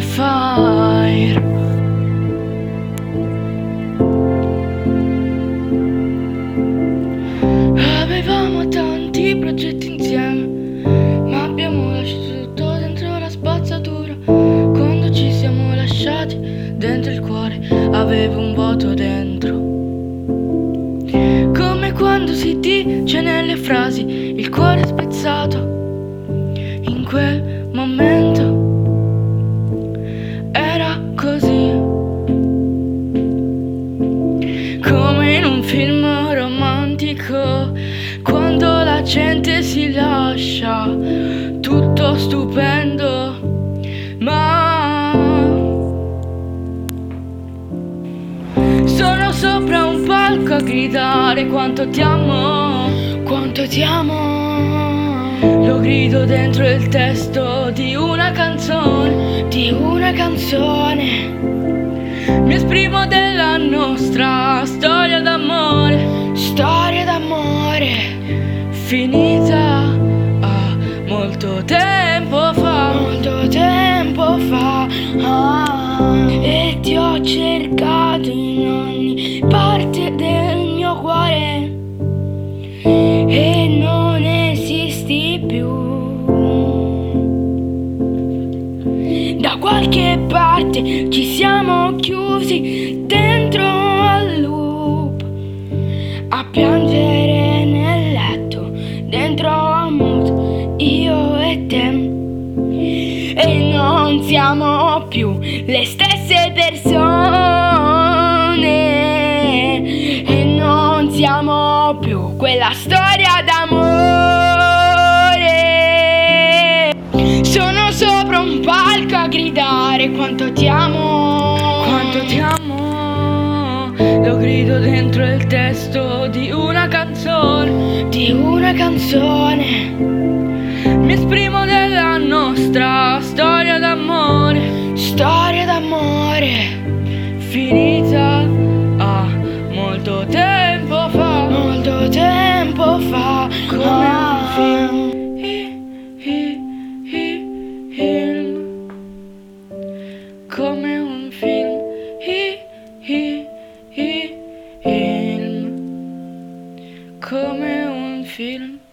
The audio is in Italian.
fire. Avevamo tanti progetti insieme Ma abbiamo lasciato tutto dentro la spazzatura. Quando ci siamo lasciati dentro il cuore Avevo un vuoto dentro. Come quando si dice nelle frasi Il cuore spezzato. In quel momento gente si lascia, tutto stupendo, ma sono sopra un palco a gridare quanto ti amo, quanto ti amo. Lo grido dentro il testo di una canzone, di una canzone. Mi esprimo della nostra storia tempo fa, molto tempo fa. ah. e ti ho cercato in ogni parte del mio cuore e non esisti più. Da qualche parte ci siamo chiusi E non siamo più le stesse persone. E non siamo più quella storia d'amore. Sono sopra un palco a gridare quanto ti amo. Quanto ti amo. Lo grido dentro il testo di una canzone. Di una canzone. Mi esprimo della nostra storia d'amore, storia d'amore. Finita a molto tempo fa, molto tempo fa, come ah. un film. Come un film, hi, hi, hi, film, come un film.